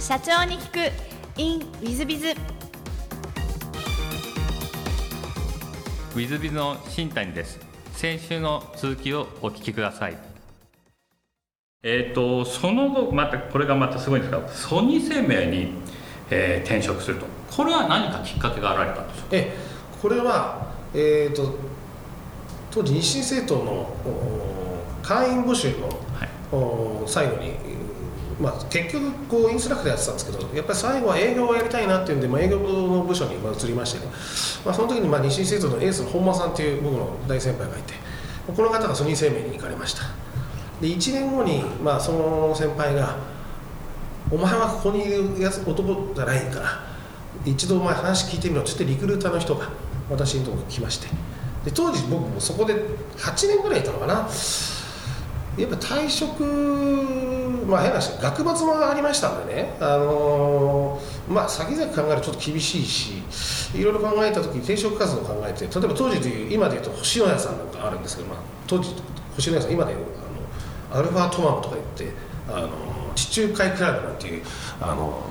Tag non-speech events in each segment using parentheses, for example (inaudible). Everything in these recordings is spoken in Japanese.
社長に聞く。In ウィズビズウィズビズの新谷です。先週の続きをお聞きください。えっ、とその後またこれがまたすごいんですがソニー生命に、えー転職すると。これは何かきっかけがあられたんでしょうか？えこれは、えー、と当時日清政党のお会員募集の、はい。お最後に、まあ、結局こうインストラクターやってたんですけどやっぱり最後は営業をやりたいなっていうんで、まあ、営業の部署に移りましてね、まあ、その時にまあ日清政党のエースの本間さんっていう僕の大先輩がいてこの方がソニー生命に行かれました。で1年後に、まあ、その先輩がお前はここにいるやつ男じゃないから一度お前話聞いてみろって言ってリクルーターの人が私のところに来まして。で当時僕もそこで8年ぐらいいたのかな。やっぱ退職まあ変な話学罰もありましたんでね。あのーまあ先々考えるとちょっと厳しいしいろいろ考えた時に転職活動を考えて例えば当時でいう今でいうと星野屋さんなんかあるんですけど、まあ、当時星野屋さん今でいうあのアルファトマムとか言ってあの地中海クラブなんていうあの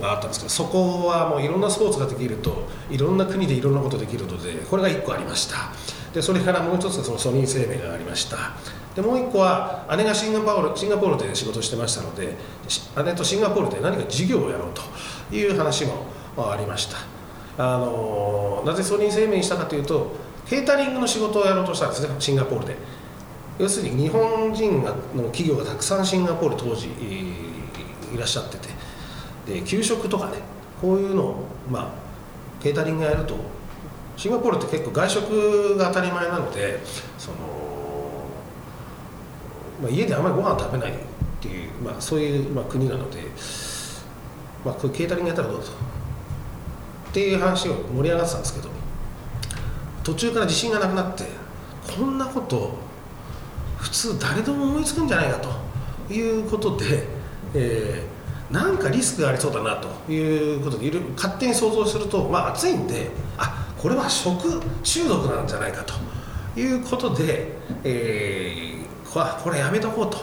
があったんですけどそこはもういろんなスポーツができるといろんな国でいろんなことできるのでこれが1個ありました。でそれからもう一つそのソニー生命がありました。でもう1個は姉がシンガポールシンガポールで仕事してましたので姉とシンガポールで何か事業をやろうという話もありました。あのなぜソニー生命にしたかというとケータリングの仕事をやろうとしたんですねシンガポールで。要するに日本人がの企業がたくさんシンガポール当時いらっしゃってて。で給食とかねこういうのをまあケータリングやるとシンガポールって結構外食が当たり前なのでその、まあ、家であまりご飯食べないっていう、まあ、そういう、まあ、国なので、まあ、こういうケータリングやったらどうぞ。っていう話が盛り上がってたんですけど途中から自信がなくなってこんなこと普通誰でも思いつくんじゃないかということで、えーなんかリスクがありそうだなということでいろいろ勝手に想像すると、まあ、暑いんであこれは食中毒なんじゃないかということで、えーここれやめとこうと。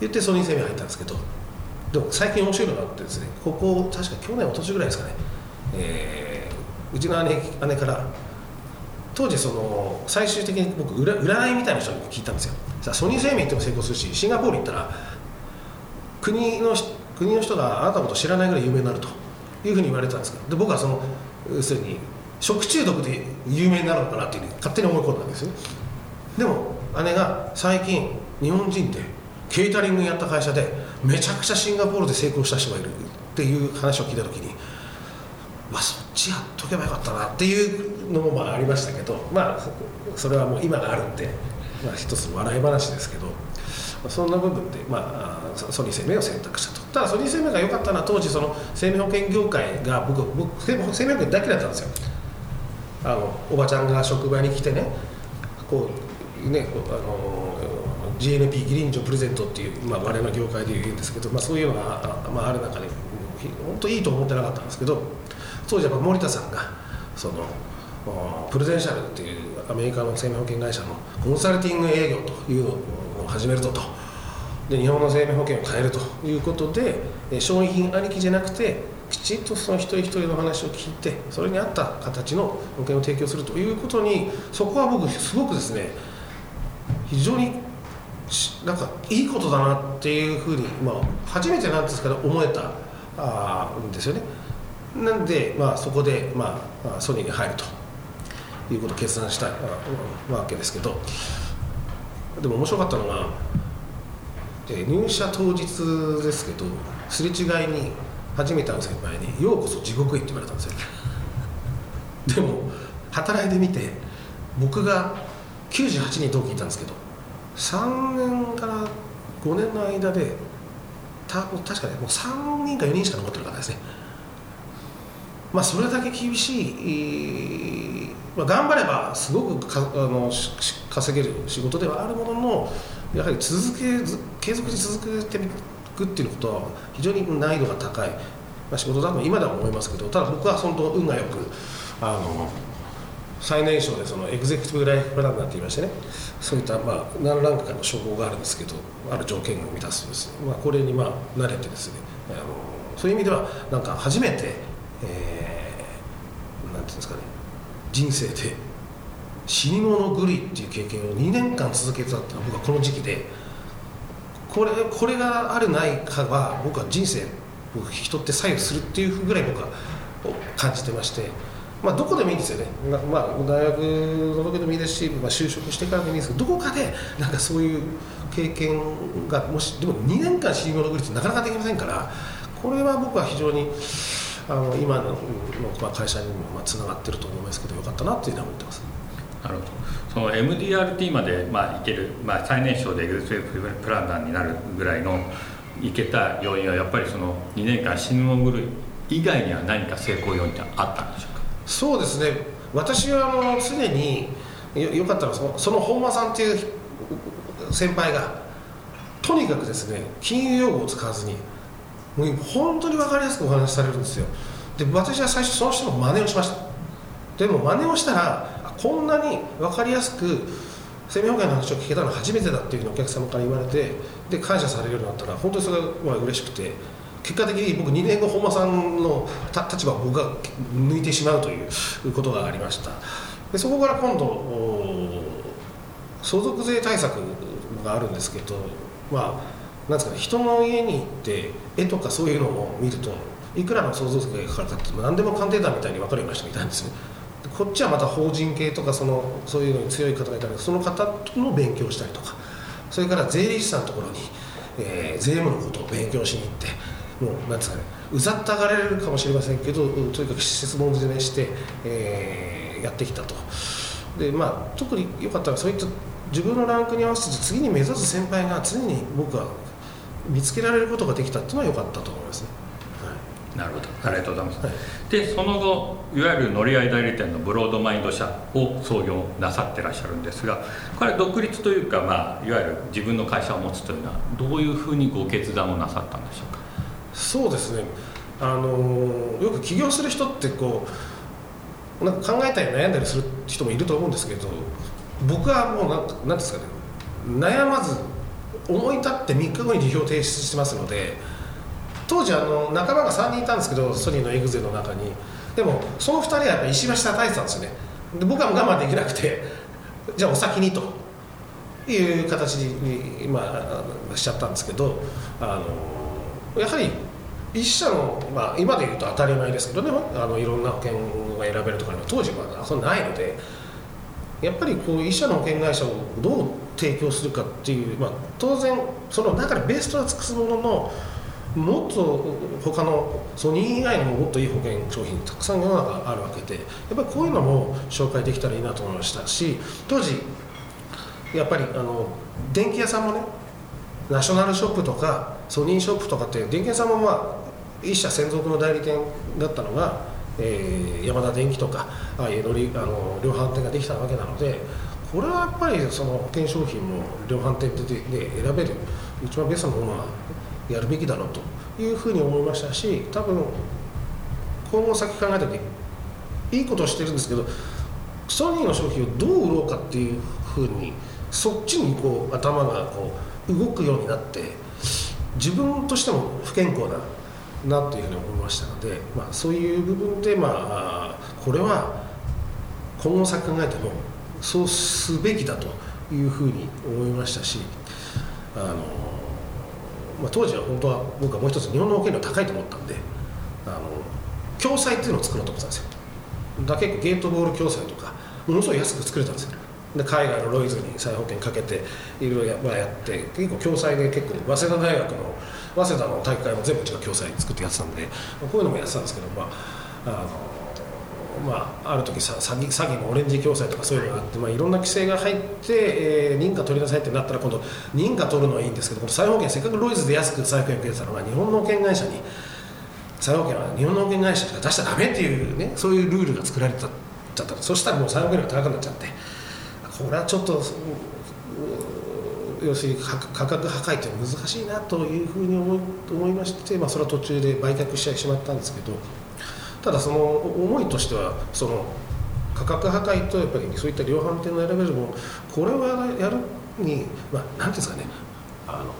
言ってソニー生命入ったんですけど。でも最近面白いのがあってですねここ確か去年おととしぐらいですかね、えーうちの姉姉から当時その最終的に僕占いみたいな人に聞いたんですよ。さソニー生命行っても成功するしシンガポール行ったら国の国の人があなたのこと知らないぐらい有名になると。いうふうに言われたんですけど。で僕はその要するに食中毒で有名になるのかなっていううに勝手に思い込んだんですよ。でも姉が最近日本人でケータリングやった会社でめちゃくちゃシンガポールで成功した人がいるっていう話を聞いた時にまあそっちやっとけばよかったなっていうのもまあありましたけどまあそれはもう今があるんで、まあ、一つの笑い話ですけど、そんな部分で、まあ、ソニー生命を選択したと。ただソニー生命が良かったのは当時その生命保険業界が僕僕生命生命保険だけだったんですよ。あのおばちゃんが職場に来てねこうねこうあの GNP ギリンジョプレゼントっていう、まあ、我々の業界で言うんですけど、まあ、そういうのがあ,、まあ、ある中で本当いいと思ってなかったんですけど当時やっぱ森田さんがそのプレゼンシャルっていうアメリカの生命保険会社のコンサルティング営業というのを始めるぞと。で日本の生命保険を変えるということで商品ありきじゃなくてきちっとその一人一人の話を聞いてそれに合った形の保険を提供するということにそこは僕すごくですね非常になんかいいことだなっていうふうに、まあ、初めてなんですけど思えたあんですよね。なんで、まあ、そこで、まあ、ソニーに入るということを決断したわけですけど。でも面白かったのがえー入社当日ですけどすれ違いに初めて会う先輩に「ようこそ地獄へ」って言われたんですよ。でも働いてみて僕が98人同期いたんですけど3年から5年の間でた確かねもう3人か4人しか残ってる方ですね。まあそれだけ厳しい、まあ、頑張ればすごくかあの稼げる仕事ではあるもののやはり続け継続に続けていくっていうことは非常に難易度が高い、まあ、仕事だと今では思いますけどただ僕は本当運がよくあの最年少でそのエグゼクティブライフプランナーって言いましてね。そういったまあ何ランクかの称号があるんですけどある条件を満たすです、まあ、これにまあ慣れてですね。あのそういう意味ではなんか初めて、えー、なんていうんですかね。人生で死に物狂いっていう経験を2年間続けてたっていうのは僕はこの時期でこれこれがあるないかは僕は人生を引き取って左右するっていうぐらい僕は感じてまして。まあ、どこでもいいんですよね、まあ、大学の時でもいいですし、まあ、就職してからでもいいですけどどこかでなんかそういう経験がもしでも2年間死に物狂いってなかなかできませんからこれは僕は非常にあの今のの会社にもまあつながってると思いますけどよかったなっていうのは思ってます。なるほど。その MDRT まで、まあ、いける、まあ、最年少でエグゼクティブプランナーになるぐらいのいけた要因はやっぱりその2年間死ぬ物狂い以外には何か成功要因ってあったんでしょう？そうですね。私はあの常によかったらそのその本間さんっていう先輩がとにかくですね金融用語を使わずにもう本当に分かりやすくお話しされるんですよ。で私は最初その人の真似をしました。でも真似をしたらこんなに分かりやすく生命保険の話を聞けたのは初めてだっていうふうにお客様から言われてで感謝されるようになったら本当にそれが嬉しくて。結果的に僕2年後本間さんの立場を僕が抜いてしまうということがありました。でそこから今度相続税対策があるんですけどまあなんですかね人の家に行って絵とかそういうのを見るといくらの相続税がかかるかって何でも鑑定団みたいに分かるような人がいたんですねこっちはまた法人系とかそのそういうのに強い方がいたのでその方の勉強したりとかそれから税理士さんのところに、えー、税務のことを勉強しに行ってもうなんですかねうざったがられるかもしれませんけどとにかく質問攻めして、えー、やってきたと。でまあ特に良かったのはそういった自分のランクに合わせて次に目指す先輩が常に僕は見つけられることができたっていうのは良かったと思いますね。なるほど。ありがとうございます、はい、でその後いわゆる乗り合い代理店のブロードマインド社を創業なさってらっしゃるんですがこれ独立というか、まあ、いわゆる自分の会社を持つというのはどういうふうにご決断をなさったんでしょうか？そうですね。あのよく起業する人ってこうなんか考えたり悩んだりする人もいると思うんですけど僕はもうなんなんですかね。悩まず思い立って3日後に辞表提出してますので当時あの仲間が3人いたんですけどソニーのエグゼの中に。でもその2人はやっぱ石橋叩いてたんですよね。で僕は我慢できなくてじゃあお先にと。いう形に、まあ、しちゃったんですけどあのやはり一社の、まあ、今で言うと当たり前ですけどねあのいろんな保険が選べるとか当時はそんないのでやっぱりこう一社の保険会社をどう提供するかっていう、まあ、当然その中でベストは尽くすもののもっと他のソニー以外にももっといい保険商品たくさん世の中あるわけでやっぱりこういうのも紹介できたらいいなと思いましたし当時やっぱりあの電気屋さんもねナショナルショップとかソニーショップとかって電気屋さんもまあ一社専属の代理店だったのが、えー、ヤマダ電機とかああいう乗りあの量販店ができたわけなのでこれはやっぱりその保険商品も量販店でで選べる一番ベストのものはやるべきだろうというふうに思いましたし多分今後先考えた時いいことをしてるんですけどソニーの商品をどう売ろうかっていうふうにそっちにこう頭がこう動くようになって自分としても不健康ななというふうに思いましたので、まあ、そういう部分で、まあ、これは今後先考えてもそうすべきだというふうに思いましたしあのまあ、当時は本当は僕はもう一つ日本の保険料高いと思ったんであの共済っていうのを作ろうと思ったんですよ。だ結構ゲートボール共済とかものすごい安く作れたんですよ。で海外のロイズに再保険かけていろいろやって結構共済で結構早稲田大学の早稲田の大会も全部うちが共済作ってやってたんでこういうのもやってたんですけどまああのまあ、ある時詐欺詐欺のオレンジ共済とかそういうのがあって、まあ、いろんな規制が入って、えー、認可取りなさいってなったら今度認可取るのはいいんですけどこの再保険せっかくロイズで安く再保険受けてたのが日本の保険会社に再保険は日本の保険会社しか出しちゃダメっていうねそういうルールが作られたちゃった。そしたらもう再保険料が高くなっちゃってこれはちょっと要するに価格破壊って難しいなというふうに思い思いまして、まあ、それは途中で売却してしまったんですけど。ただその思いとしてはその価格破壊とやっぱりそういった量販店の選べるもこれをやるに、まあ、なんていうんですかねあの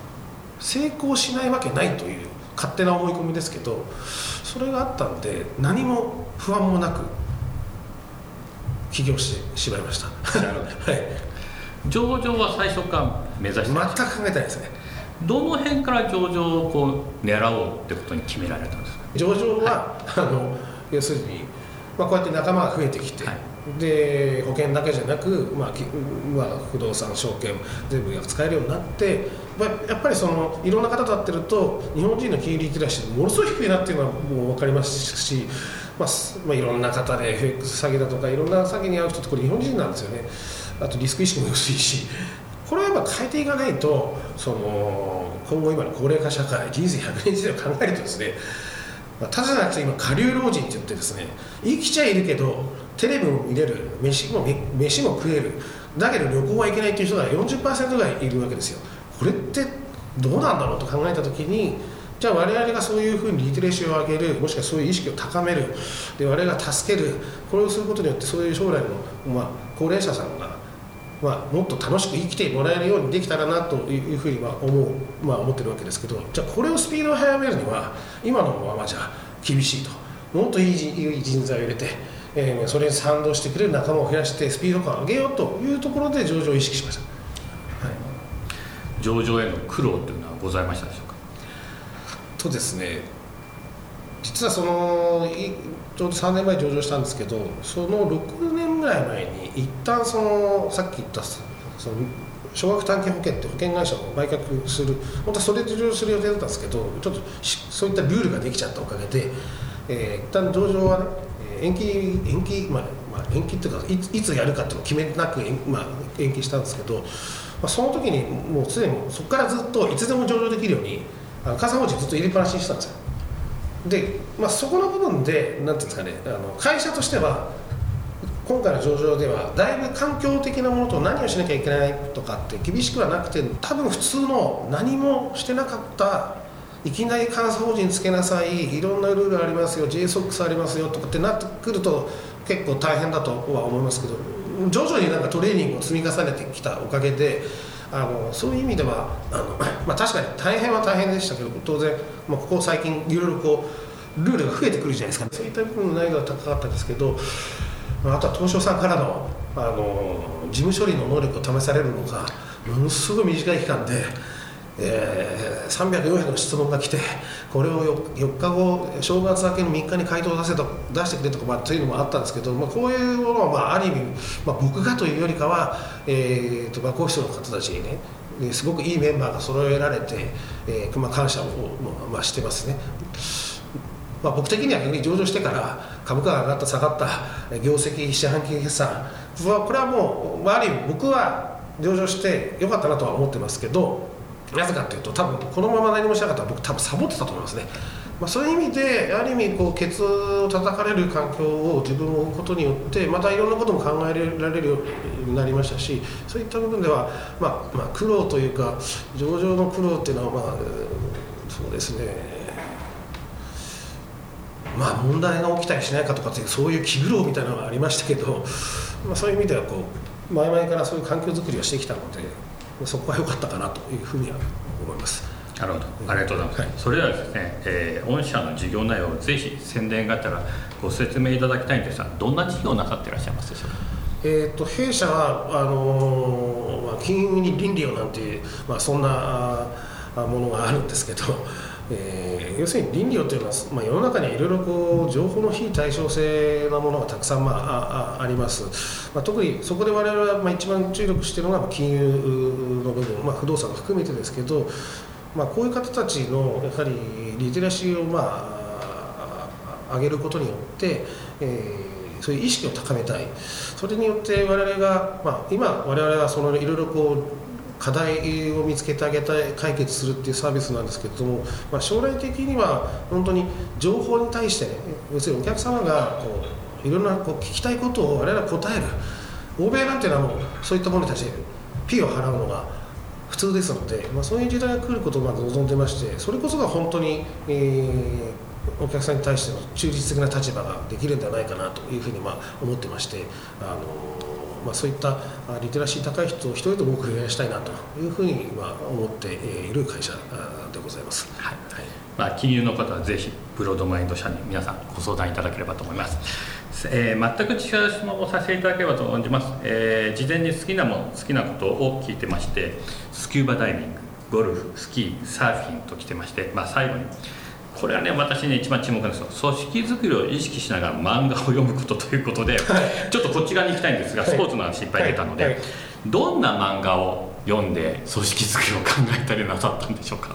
成功しないわけないという勝手な思い込みですけどそれがあったんで何も不安もなく起業してしまいましたなるほど (laughs) はい上場は最初から目指して全く考えてないですね。どの辺から上場をこう狙おうってことに決められたんですか？上場は、あの要するに、まあ、こうやって仲間が増えてきて、はい。で保険だけじゃなく、まあきまあ、不動産証券全部が使えるようになってまあやっぱりそのいろんな方と会ってると日本人の金融リテラシーものすごい低いなっていうのはもう分かりますし、まあすまあ、いろんな方で FX 詐欺だとかいろんな詐欺に遭う人ってこれ日本人なんですよね。あとリスク意識も薄いしこれはやっぱ変えていかないとその今後今の高齢化社会人生100年時代を考えるとですねまあただじゃなくて今下流老人って言ってですね生きちゃいるけどテレビも見れる飯も飯も食えるだけど旅行は行けないっていう人が40%ぐらいいるわけですよ。これってどうなんだろうと考えた時にじゃあ我々がそういうふうにリテレシーを上げるもしくはそういう意識を高めるで我々が助けるこれをすることによってそういう将来の、まあ、高齢者さんがまあ、もっと楽しく生きてもらえるようにできたらなというふうには思う、まあ、思ってるわけですけどじゃあこれをスピードを速めるには今のままじゃ厳しいと。もっといい人いい人材を入れて、えーそれに賛同してくれる仲間を増やしてスピード感を上げようというところで上場を意識しました、はい、上場への苦労というのはございましたでしょうか？とですね実はそのいちょうど3年前に上場したんですけどその6年ぐらい前に一旦そのさっき言ったその少額短期保険って保険会社を売却する本当はそれで上場する予定だったんですけどちょっとそういったルールができちゃったおかげで、えー一旦上場はね延期延期、まあまあ、延期っていうかいついつやるかっていうのを決めなく延,、まあ、延期したんですけど、まあ、その時にもうすでにそこからずっといつでも上場できるようにあの加算法人ずっと入れっぱなしにしたんですよ。で、まあ、そこの部分でなんていうんですかねあの会社としては今回の上場ではだいぶ環境的なものと何をしなきゃいけないとかって厳しくはなくて多分普通の何もしてなかったいきなり監査法人つけなさいいろんなルールありますよ JSOX ありますよとかってなってくると結構大変だとは思いますけど徐々になんかトレーニングを積み重ねてきたおかげであのそういう意味ではあの、まあ、確かに大変は大変でしたけど当然、まあ、ここ最近いろいろこうルールが増えてくるじゃないですか。そういった部分の難易度は高かったですけどまああとは東証さんからのあの事務処理の能力を試されるのがものすごい短い期間で、えー、300、400の質問が来てこれを 4, 4日後正月明けの3日に回答を出せと出してくれとか、まあ、というのもあったんですけど、まあ、こういうものは、まあ、ある意味、まあ、僕がというよりかは、えーとまあ、講師の方たちにねすごくいいメンバーが揃えられて、えーまあ、感謝を、まあ、してますね。まあ、僕的には逆に上場してから株価が上がった下がった業績四半期決算はこれはもう、あ、ある意味僕は上場してよかったなとは思ってますけどなぜかというと多分このまま何もしなかったら僕多分サボってたと思いますね、まあ、そういう意味である意味こうケツを叩かれる環境を自分を置くことによってまたいろんなことも考えられるようになりましたしそういった部分では、まあ、まあ苦労というか上場の苦労っていうのはまあそうですねまあ、問題が起きたりしないかとかっていうそういう気苦労みたいなのがありましたけど、まあ、そういう意味ではこう前々からそういう環境づくりをしてきたのでそこは良かったかなというふうには思います。なるほど。ありがとうございます、はい。それではですね、えー御社の事業内容をぜひ宣伝があったらご説明いただきたいんですがどんな事業をなさっていらっしゃいますでしょうか？えー、と弊社はあのーまあ、金融に倫理をなんていう、まあ、そんなものがあるんですけど、(laughs) えー要するに倫理をというのは、まあ、世の中にはいろいろこう情報の非対称性なものがたくさん、まあ、あああります、まあ、特にそこで我々はまあ一番注力しているのがまあ金融の部分、まあ、不動産も含めてですけど、まあ、こういう方たちのやはりリテラシーを、まあ、上げることによって、えーそういう意識を高めたい。それによって我々が、まあ、今我々はそのいろいろこう課題を見つけてあげたい解決するっていうサービスなんですけれども、まあ、将来的には本当に情報に対して、ね、要するにお客様がこういろんなこう聞きたいことを我々は答える。欧米なんていうのはもうそういったものに対して P を払うのが普通ですので、まあ、そういう時代が来ることを望んでましてそれこそが本当に、えーお客さんに対しての中立的な立場ができるんではないかなというふうにまあ思ってまして、あのまあ、そういったリテラシー高い人を一人でも多く増やしたいなというふうに、まあ、思っている会社でございます。はいまあ、金融の方はぜひブロードマインド社に皆さんご相談いただければと思います、えー全く違う質問をさせていただければと思います、えー事前に好きなもの好きなことを聞いてましてスキューバダイビングゴルフスキーサーフィンと来てまして、まあ、最後にこれはね私ね一番注目なんですよ。組織づくりを意識しながら漫画を読むことということで、ちょっとこっち側に行きたいんですがスポーツの話いっぱい出たので、はい。はい。どんな漫画を読んで組織づくりを考えたりなさったんでしょうか？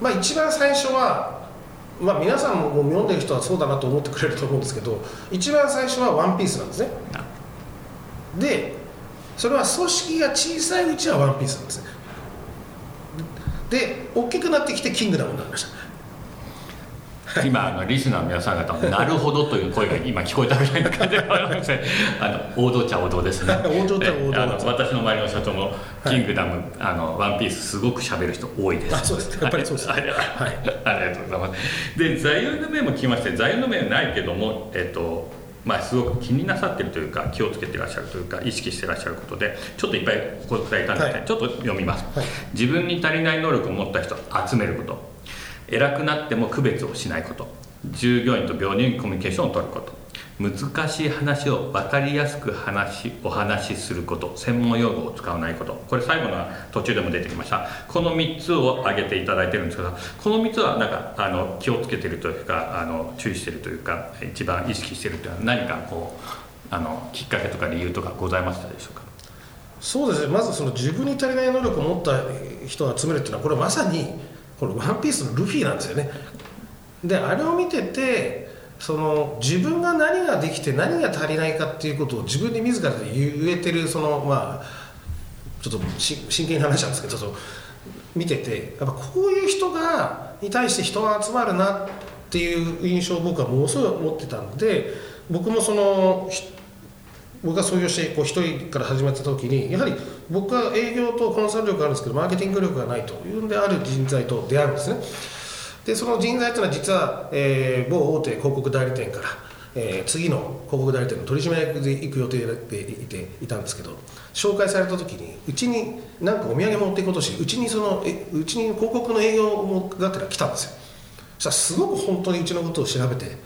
まあ、一番最初は、まあ、皆さんももう読んでる人はそうだなと思ってくれると思うんですけど一番最初は「ワンピースなんですね。でそれは組織が小さいうちは「ワンピースなんですね。で大きくなってきて「キングダム」になりました。今あのリスナーの皆さん方も「なるほど」という声が今聞こえたぐらいの感じであの王道っちゃ王道ですね。(laughs) 王道っちゃ王道私の周りの社長も「キングダム」あの「ワンピース」すごく喋る人多いです。あそうです。やっぱりそうですはい、はい。ありがとうございます。で座右の銘も聞きまして座右の銘はないけどもえっとまあ、すごく気になさってるというか気をつけてらっしゃるというか意識してらっしゃることでちょっといっぱいお答えいただいて、はい。ちょっと読みます、はい。自分に足りない能力を持った人を集めること偉くなっても区別をしないこと。従業員と病人にコミュニケーションを取ること。難しい話を分かりやすく話お話しすること。専門用語を使わないこと。これ最後の途中でも出てきました。この3つを挙げていただいてるんですけどこの3つはなんかあの気をつけてるというかあの注意してるというか一番意識してるというのは何かこうあのきっかけとか理由とかございましたでしょうか？そうですね。まずその自分に足りない能力を持った人を集めるっていうのはこれまさにこの「ワンピースのルフィなんですよね。であれを見ててその自分が何ができて何が足りないかっていうことを自分に自らで言えてるそのまあちょっと真剣に話したんですけどその見ててやっぱこういう人がに対して人が集まるなっていう印象を僕はものすごい持ってたので僕もそのひ僕が創業してこう一人から始めた時にやはり僕は営業とコンサル力があるんですけどマーケティング力がないというんである人材と出会うんですね。でその人材というのは実は、えー某大手広告代理店から、えー次の広告代理店の取締役で行く予定でいていたんですけど紹介された時にうちに何かお土産持っていこうとしてうちにそのえうちに広告の営業がてら来たんですよ。そしたらすごく本当にうちのことを調べて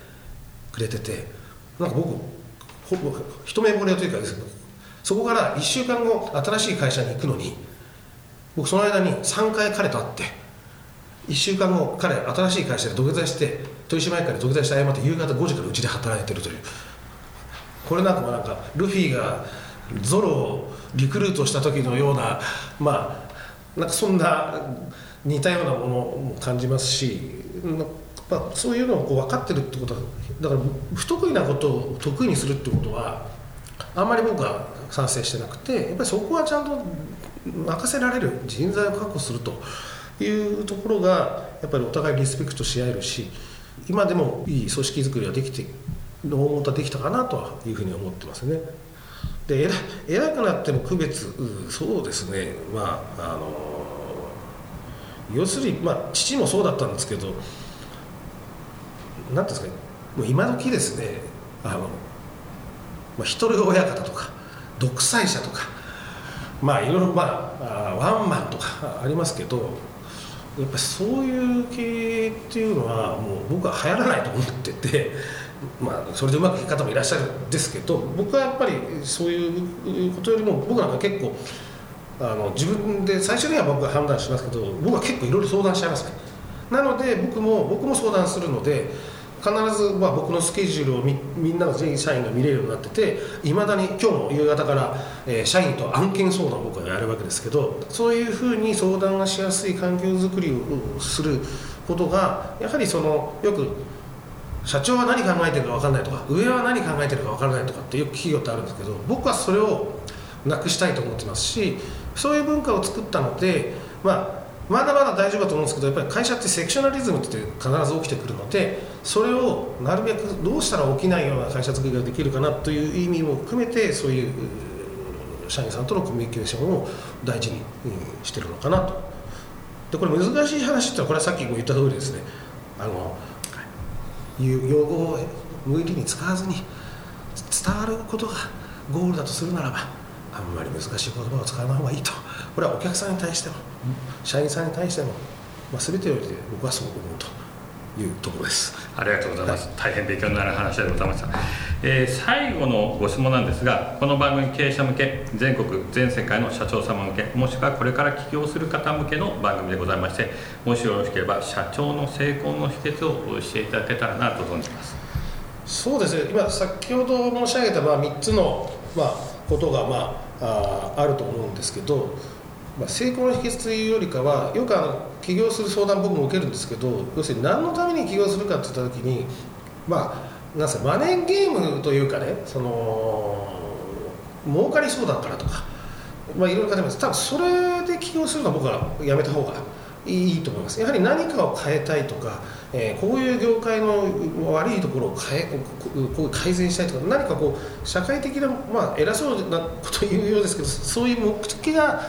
くれててなんか僕ほぼ一目惚れというかですそこから1週間後新しい会社に行くのに僕その間に3回彼と会って1週間後彼新しい会社で土下座して取締役会で土下座して謝って夕方5時からうちで働いてるという。これなんかもなんかルフィがゾロをリクルートした時のようなまあなんかそんな似たようなものも感じますし、まあ、そういうのをこう分かってるってことはだから不得意なことを得意にするってことはあんまり僕は賛成してなくてやっぱりそこはちゃんと任せられる人材を確保するというところがやっぱりお互いリスペクトし合えるし今でもいい組織づくりができて大元はできたかなというふうに思ってますね。で偉くなっても区別そうですねまああの要するに、まあ、父もそうだったんですけどなんていうんですかねもう今時ですねあの、まあ、一人親方とか独裁者とかまあいろいろ、まあ、あワンマンとかありますけどやっぱりそういう系っていうのはもう僕は流行らないと思ってて、まあ、それでうまくいく方もいらっしゃるんですけど僕はやっぱりそういうことよりも僕なんか結構あの自分で最初には僕が判断しますけど僕は結構いろいろ相談しちゃいますね。なので僕も僕も相談するので必ずま僕のスケジュールをみみんなの全員社員が見れるようになってていまだに今日も夕方から、えー社員と案件相談を僕はやるわけですけどそういうふうに相談がしやすい環境づくりをすることがやはりそのよく社長は何考えてるか分かんないとか上は何考えてるか分からないとかってよく企業ってあるんですけど僕はそれをなくしたいと思ってますしそういう文化を作ったので、まあ、まだまだ大丈夫だと思うんですけどやっぱり会社ってセクショナリズムって必ず起きてくるのでそれをなるべくどうしたら起きないような会社作りができるかなという意味も含めてそういう社員さんとのコミュニケーションを大事にしてるのかなと。でこれ難しい話ってのはこれはさっきも言った通りですねあの用語を無理に使わずに伝わることがゴールだとするならばあんまり難しい言葉を使わない方がいいとこれはお客さんに対しても社員さんに対しても、まあ、全てより僕はそう思うというところです。ありがとうございます、はい、大変勉強になる話でございました、えー、最後のご質問なんですがこの番組経営者向け全国全世界の社長様向けもしくはこれから起業する方向けの番組でございましてもしよろしければ社長の成功の秘訣を教えていただけたらなと存じます。そうですね。今先ほど申し上げたまあ3つの、まあ、ことが、まあ、ああると思うんですけどまあ、成功の秘訣というよりかはよくあの起業する相談僕も受けるんですけど要するに何のために起業するかって言った時にまあなんせマネーゲームというかねその儲かりそうだからとか、まあ、いろいろ書いてます多分それで起業するのは僕はやめた方がいいと思います。やはり何かを変えたいとか、えー、こういう業界の悪いところを変えこう改善したいとか何かこう社会的な、まあ、偉そうなこと言うようですけどそういう目的が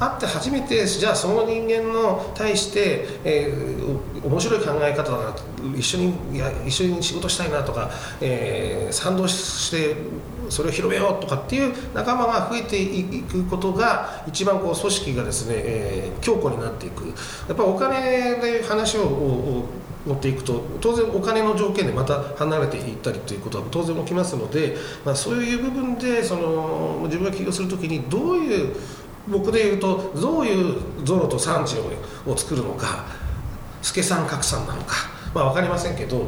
あって初めてじゃあその人間の対して、えー、面白い考え方だな一緒にや一緒に仕事したいなとか、えー、賛同してそれを広めようとかっていう仲間が増えていくことが一番こう組織がですね、えー、強固になっていく。やっぱお金で話を持っていくと当然お金の条件でまた離れていったりということは当然起きますので、まあ、そういう部分でその自分が起業する時にどういう僕で言うとどういうゾロと産地を作るのか助さん格さんなのか、まあ、分かりませんけど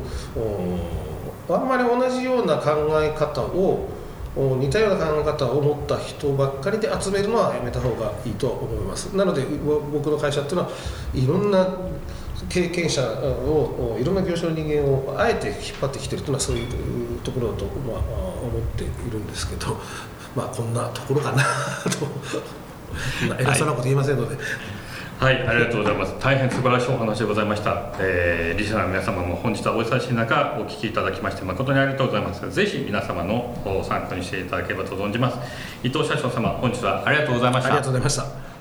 あんまり同じような考え方を似たような考え方を持った人ばっかりで集めるのはやめた方がいいと思います。なので僕の会社っていうのはいろんな経験者をいろんな業種の人間をあえて引っ張ってきてるというのはそういうところだと、思っているんですけどまあこんなところかなと。偉そうなこと言いませんので。はい、ありがとうございます。大変素晴らしいお話でございました。えー、リスナーの皆様も本日はお忙しい中お聞きいただきまして誠にありがとうございます。ぜひ皆様の参考にしていただければと存じます。伊藤社長様、本日はありがとうございました。ありがとうございました。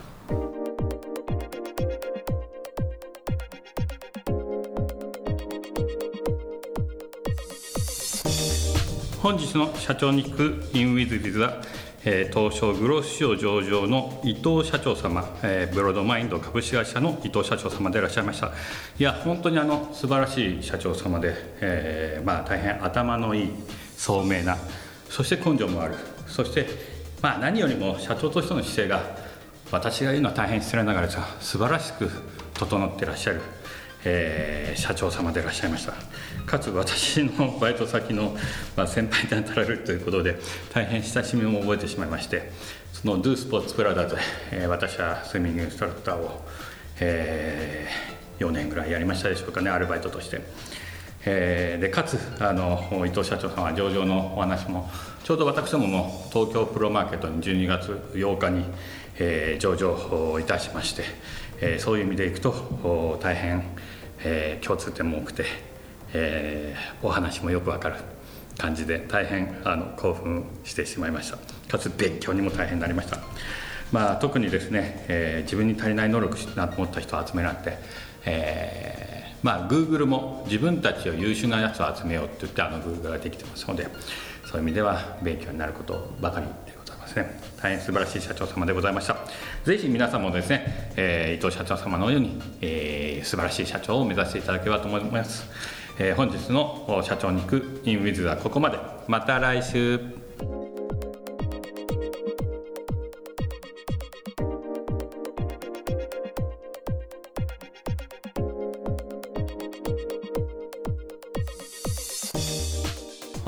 本日の社長に聞くインウィズビズはえー、東証グロース市場上場の伊藤社長様、えー、ブロードマインド株式会社の伊藤社長様でいらっしゃいました。いや本当にあの素晴らしい社長様で、えー、まあ大変頭のいい聡明なそして根性もある。そしてまあ何よりも社長としての姿勢が私が言うのは大変失礼ながらですが素晴らしく整ってらっしゃる。えー、社長様でいらっしゃいましたかつ私のバイト先の、まあ、先輩に当たられるということで大変親しみも覚えてしまいましてそのドゥースポーツプラダで、えー、私はスイミングインストラクターを、えー、4年ぐらいやりましたでしょうかねアルバイトとして。えー、でかつあの伊藤社長さんは上場のお話もちょうど私どもも東京プロマーケットに12月8日に、えー、上場いたしまして、えー、そういう意味でいくと大変、えー、共通点も多くて、えー、お話もよくわかる感じで大変あの興奮してしまいました。かつ勉強にも大変になりました、まあ、特にですね、えー、自分に足りない能力なと思った人を集められて、えー、まあ Google も自分たちを優秀なやつを集めようって言ってあの Google ができてますのでそういう意味では勉強になることばかりでですね。大変素晴らしい社長様でございました。ぜひ皆さんもですね、えー、伊藤社長様のように、えー、素晴らしい社長を目指していただければと思います、えー、本日の社長に行くインウィズはここまで。また来週。